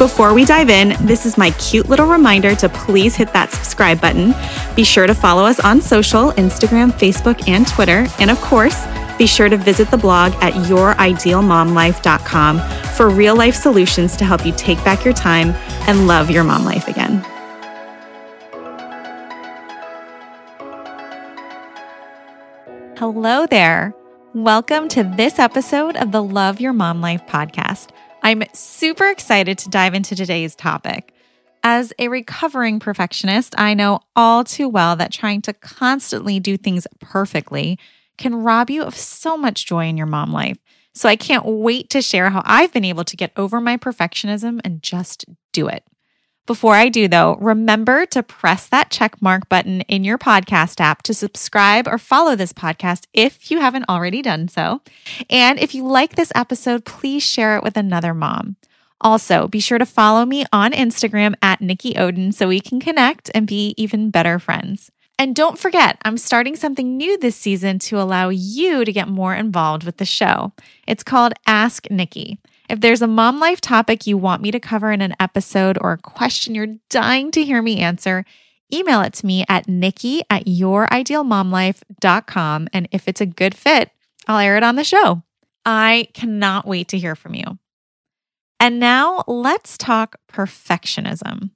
Before we dive in, this is my cute little reminder to please hit that subscribe button. Be sure to follow us on social Instagram, Facebook, and Twitter. And of course, be sure to visit the blog at youridealmomlife.com for real life solutions to help you take back your time and love your mom life again. Hello there. Welcome to this episode of the Love Your Mom Life podcast. I'm super excited to dive into today's topic. As a recovering perfectionist, I know all too well that trying to constantly do things perfectly can rob you of so much joy in your mom life. So I can't wait to share how I've been able to get over my perfectionism and just do it. Before I do, though, remember to press that check mark button in your podcast app to subscribe or follow this podcast if you haven't already done so. And if you like this episode, please share it with another mom. Also, be sure to follow me on Instagram at Nikki Odin so we can connect and be even better friends. And don't forget, I'm starting something new this season to allow you to get more involved with the show. It's called Ask Nikki. If there's a mom life topic you want me to cover in an episode or a question you're dying to hear me answer, email it to me at nikki at youridealmomlife.com. And if it's a good fit, I'll air it on the show. I cannot wait to hear from you. And now let's talk perfectionism.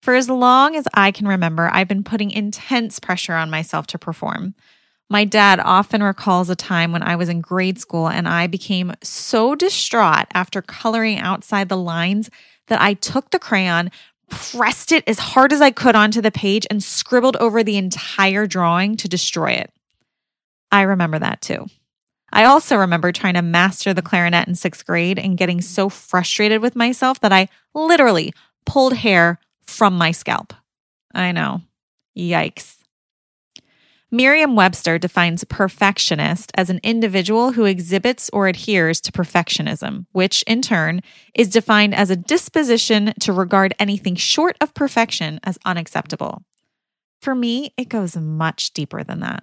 For as long as I can remember, I've been putting intense pressure on myself to perform. My dad often recalls a time when I was in grade school and I became so distraught after coloring outside the lines that I took the crayon, pressed it as hard as I could onto the page, and scribbled over the entire drawing to destroy it. I remember that too. I also remember trying to master the clarinet in sixth grade and getting so frustrated with myself that I literally pulled hair from my scalp. I know. Yikes. Merriam Webster defines perfectionist as an individual who exhibits or adheres to perfectionism, which in turn is defined as a disposition to regard anything short of perfection as unacceptable. For me, it goes much deeper than that.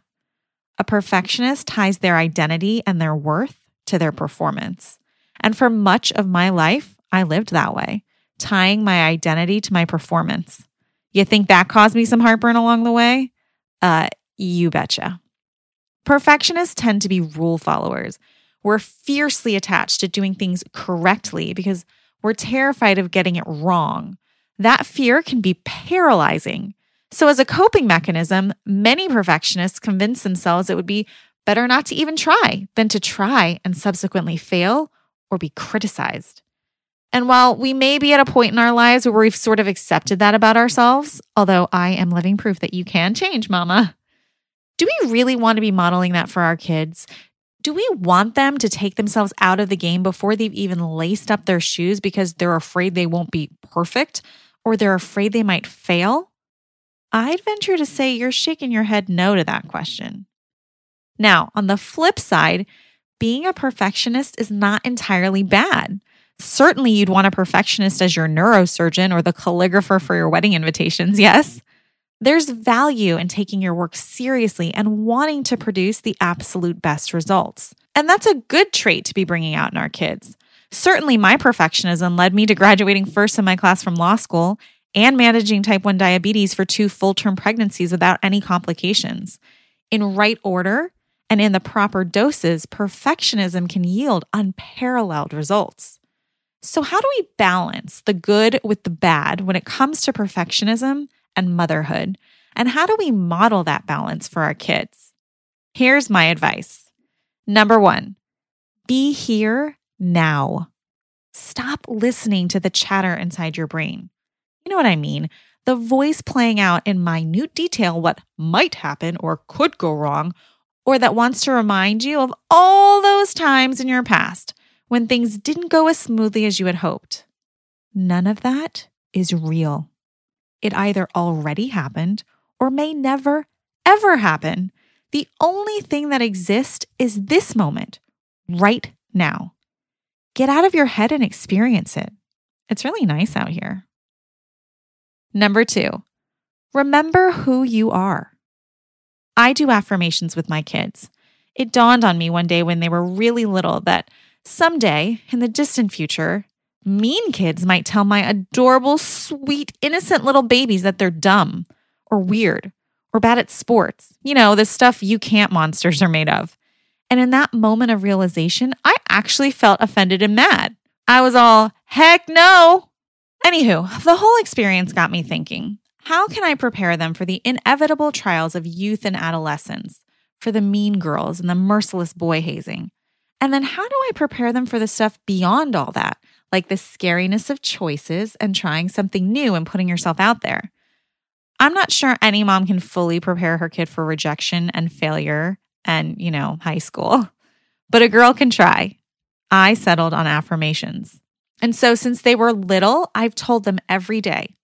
A perfectionist ties their identity and their worth to their performance. And for much of my life, I lived that way tying my identity to my performance. You think that caused me some heartburn along the way? Uh, you betcha. Perfectionists tend to be rule followers. We're fiercely attached to doing things correctly because we're terrified of getting it wrong. That fear can be paralyzing. So, as a coping mechanism, many perfectionists convince themselves it would be better not to even try than to try and subsequently fail or be criticized. And while we may be at a point in our lives where we've sort of accepted that about ourselves, although I am living proof that you can change, mama, do we really want to be modeling that for our kids? Do we want them to take themselves out of the game before they've even laced up their shoes because they're afraid they won't be perfect or they're afraid they might fail? I'd venture to say you're shaking your head no to that question. Now, on the flip side, being a perfectionist is not entirely bad. Certainly, you'd want a perfectionist as your neurosurgeon or the calligrapher for your wedding invitations, yes? There's value in taking your work seriously and wanting to produce the absolute best results. And that's a good trait to be bringing out in our kids. Certainly, my perfectionism led me to graduating first in my class from law school and managing type 1 diabetes for two full term pregnancies without any complications. In right order and in the proper doses, perfectionism can yield unparalleled results. So, how do we balance the good with the bad when it comes to perfectionism and motherhood? And how do we model that balance for our kids? Here's my advice. Number one, be here now. Stop listening to the chatter inside your brain. You know what I mean? The voice playing out in minute detail what might happen or could go wrong, or that wants to remind you of all those times in your past when things didn't go as smoothly as you had hoped. None of that is real. It either already happened or may never, ever happen. The only thing that exists is this moment, right now. Get out of your head and experience it. It's really nice out here. Number two, remember who you are. I do affirmations with my kids. It dawned on me one day when they were really little that someday in the distant future, mean kids might tell my adorable, sweet, innocent little babies that they're dumb or weird or bad at sports. You know, the stuff you can't monsters are made of. And in that moment of realization, I actually felt offended and mad. I was all, heck no. Anywho, the whole experience got me thinking how can I prepare them for the inevitable trials of youth and adolescence, for the mean girls and the merciless boy hazing? And then how do I prepare them for the stuff beyond all that, like the scariness of choices and trying something new and putting yourself out there? I'm not sure any mom can fully prepare her kid for rejection and failure and, you know, high school, but a girl can try. I settled on affirmations. And so since they were little, I've told them every day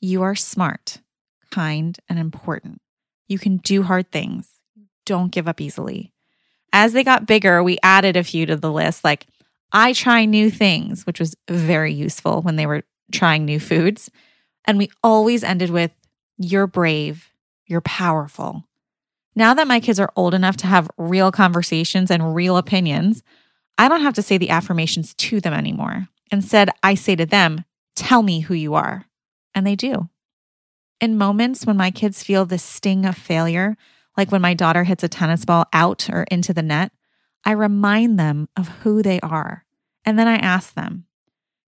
you are smart, kind, and important. You can do hard things. Don't give up easily. As they got bigger, we added a few to the list, like I try new things, which was very useful when they were trying new foods. And we always ended with, You're brave, you're powerful. Now that my kids are old enough to have real conversations and real opinions, I don't have to say the affirmations to them anymore. Instead, I say to them, Tell me who you are. And they do. In moments when my kids feel the sting of failure, like when my daughter hits a tennis ball out or into the net, I remind them of who they are. And then I ask them,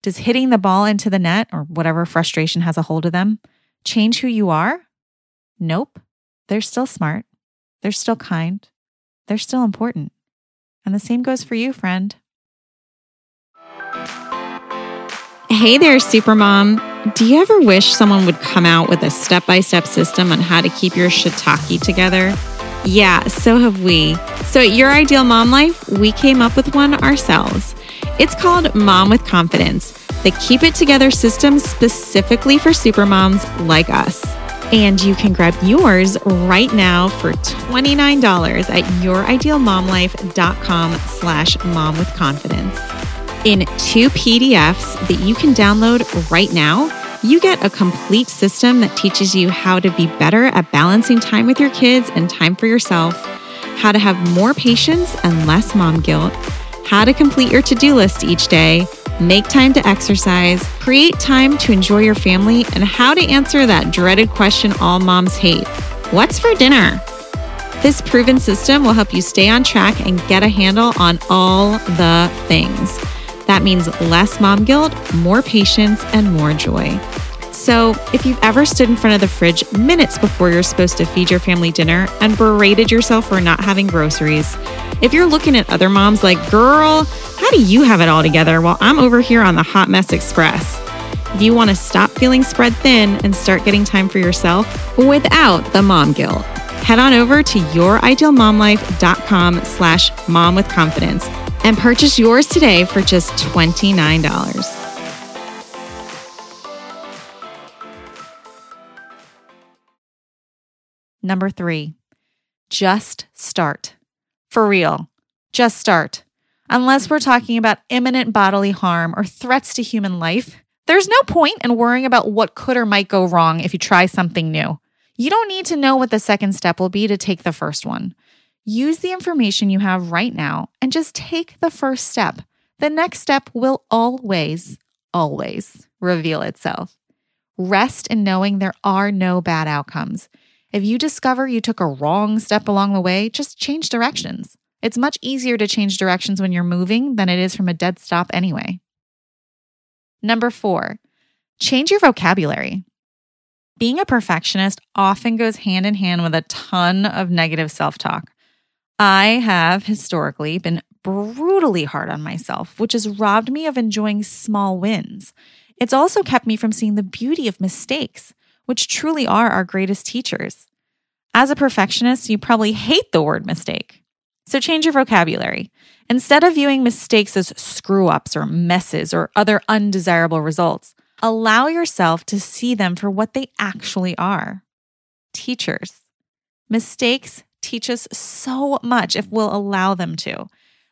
does hitting the ball into the net or whatever frustration has a hold of them change who you are? Nope. They're still smart. They're still kind. They're still important. And the same goes for you, friend. Hey there, Supermom. Do you ever wish someone would come out with a step by step system on how to keep your shiitake together? Yeah, so have we. So at Your Ideal Mom Life, we came up with one ourselves. It's called Mom with Confidence, the Keep It Together system specifically for supermoms like us. And you can grab yours right now for $29 at youridealmomlife.com slash mom with confidence. In two PDFs that you can download right now, you get a complete system that teaches you how to be better at balancing time with your kids and time for yourself, how to have more patience and less mom guilt, how to complete your to do list each day, make time to exercise, create time to enjoy your family, and how to answer that dreaded question all moms hate What's for dinner? This proven system will help you stay on track and get a handle on all the things. That means less mom guilt, more patience, and more joy. So, if you've ever stood in front of the fridge minutes before you're supposed to feed your family dinner and berated yourself for not having groceries, if you're looking at other moms like, girl, how do you have it all together while I'm over here on the Hot Mess Express? If you want to stop feeling spread thin and start getting time for yourself without the mom guilt, head on over to youridealmomlife.com slash mom with confidence and purchase yours today for just $29. Number three, just start. For real, just start. Unless we're talking about imminent bodily harm or threats to human life, there's no point in worrying about what could or might go wrong if you try something new. You don't need to know what the second step will be to take the first one. Use the information you have right now and just take the first step. The next step will always, always reveal itself. Rest in knowing there are no bad outcomes. If you discover you took a wrong step along the way, just change directions. It's much easier to change directions when you're moving than it is from a dead stop anyway. Number four, change your vocabulary. Being a perfectionist often goes hand in hand with a ton of negative self talk. I have historically been brutally hard on myself, which has robbed me of enjoying small wins. It's also kept me from seeing the beauty of mistakes, which truly are our greatest teachers. As a perfectionist, you probably hate the word mistake. So change your vocabulary. Instead of viewing mistakes as screw ups or messes or other undesirable results, allow yourself to see them for what they actually are teachers. Mistakes teach us so much if we'll allow them to.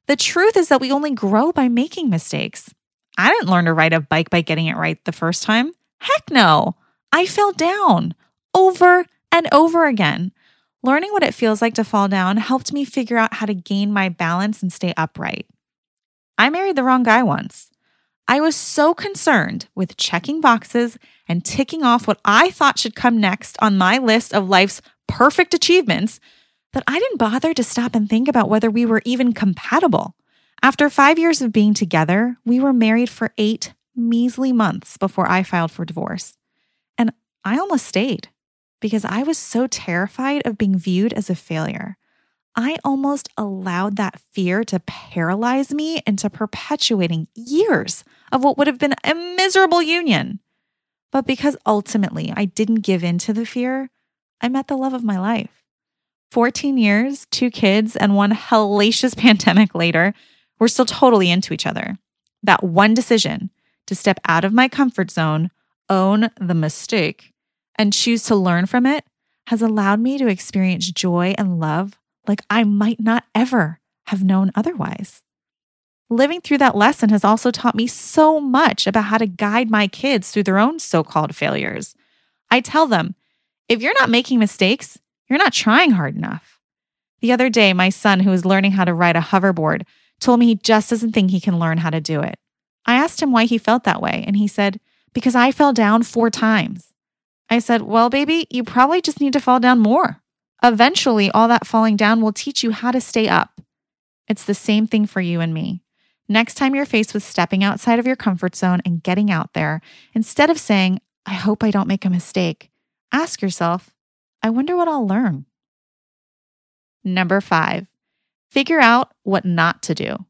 The truth is that we only grow by making mistakes. I didn't learn to ride a bike by getting it right the first time. Heck no. I fell down over and over again. Learning what it feels like to fall down helped me figure out how to gain my balance and stay upright. I married the wrong guy once. I was so concerned with checking boxes and ticking off what I thought should come next on my list of life's perfect achievements that I didn't bother to stop and think about whether we were even compatible. After five years of being together, we were married for eight measly months before I filed for divorce. I almost stayed because I was so terrified of being viewed as a failure. I almost allowed that fear to paralyze me into perpetuating years of what would have been a miserable union. But because ultimately I didn't give in to the fear, I met the love of my life. 14 years, two kids, and one hellacious pandemic later, we're still totally into each other. That one decision to step out of my comfort zone, own the mistake, and choose to learn from it has allowed me to experience joy and love like I might not ever have known otherwise. Living through that lesson has also taught me so much about how to guide my kids through their own so called failures. I tell them, if you're not making mistakes, you're not trying hard enough. The other day, my son, who is learning how to ride a hoverboard, told me he just doesn't think he can learn how to do it. I asked him why he felt that way, and he said, Because I fell down four times. I said, Well, baby, you probably just need to fall down more. Eventually, all that falling down will teach you how to stay up. It's the same thing for you and me. Next time you're faced with stepping outside of your comfort zone and getting out there, instead of saying, I hope I don't make a mistake, ask yourself, I wonder what I'll learn. Number five, figure out what not to do.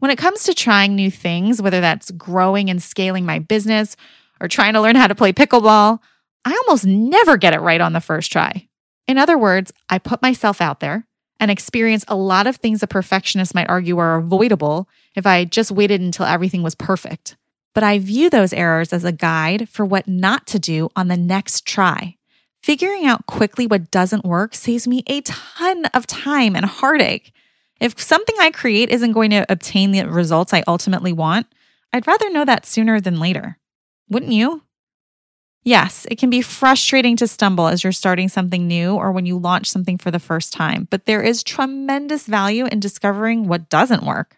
When it comes to trying new things, whether that's growing and scaling my business or trying to learn how to play pickleball, I almost never get it right on the first try. In other words, I put myself out there and experience a lot of things a perfectionist might argue are avoidable if I just waited until everything was perfect. But I view those errors as a guide for what not to do on the next try. Figuring out quickly what doesn't work saves me a ton of time and heartache. If something I create isn't going to obtain the results I ultimately want, I'd rather know that sooner than later. Wouldn't you? Yes, it can be frustrating to stumble as you're starting something new or when you launch something for the first time, but there is tremendous value in discovering what doesn't work.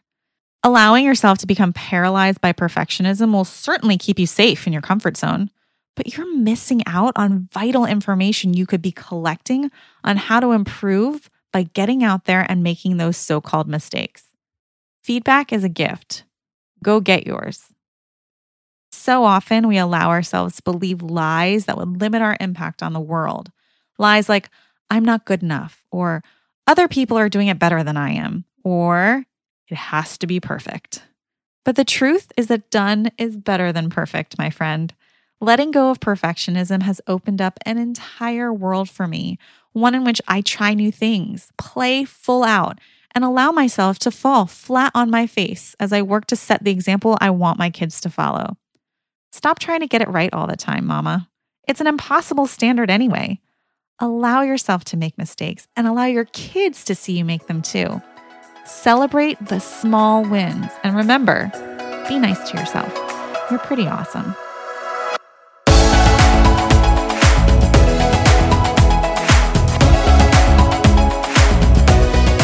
Allowing yourself to become paralyzed by perfectionism will certainly keep you safe in your comfort zone but you're missing out on vital information you could be collecting on how to improve by getting out there and making those so called mistakes. Feedback is a gift. Go get yours. So often we allow ourselves to believe lies that would limit our impact on the world. Lies like, I'm not good enough, or other people are doing it better than I am, or it has to be perfect. But the truth is that done is better than perfect, my friend. Letting go of perfectionism has opened up an entire world for me, one in which I try new things, play full out, and allow myself to fall flat on my face as I work to set the example I want my kids to follow. Stop trying to get it right all the time, mama. It's an impossible standard anyway. Allow yourself to make mistakes and allow your kids to see you make them too. Celebrate the small wins and remember, be nice to yourself. You're pretty awesome.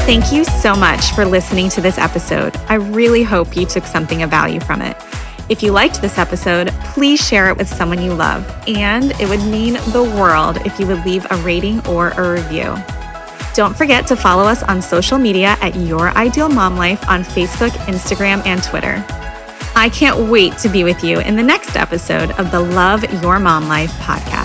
Thank you so much for listening to this episode. I really hope you took something of value from it. If you liked this episode, please share it with someone you love, and it would mean the world if you would leave a rating or a review. Don't forget to follow us on social media at Your Ideal Mom Life on Facebook, Instagram, and Twitter. I can't wait to be with you in the next episode of the Love Your Mom Life podcast.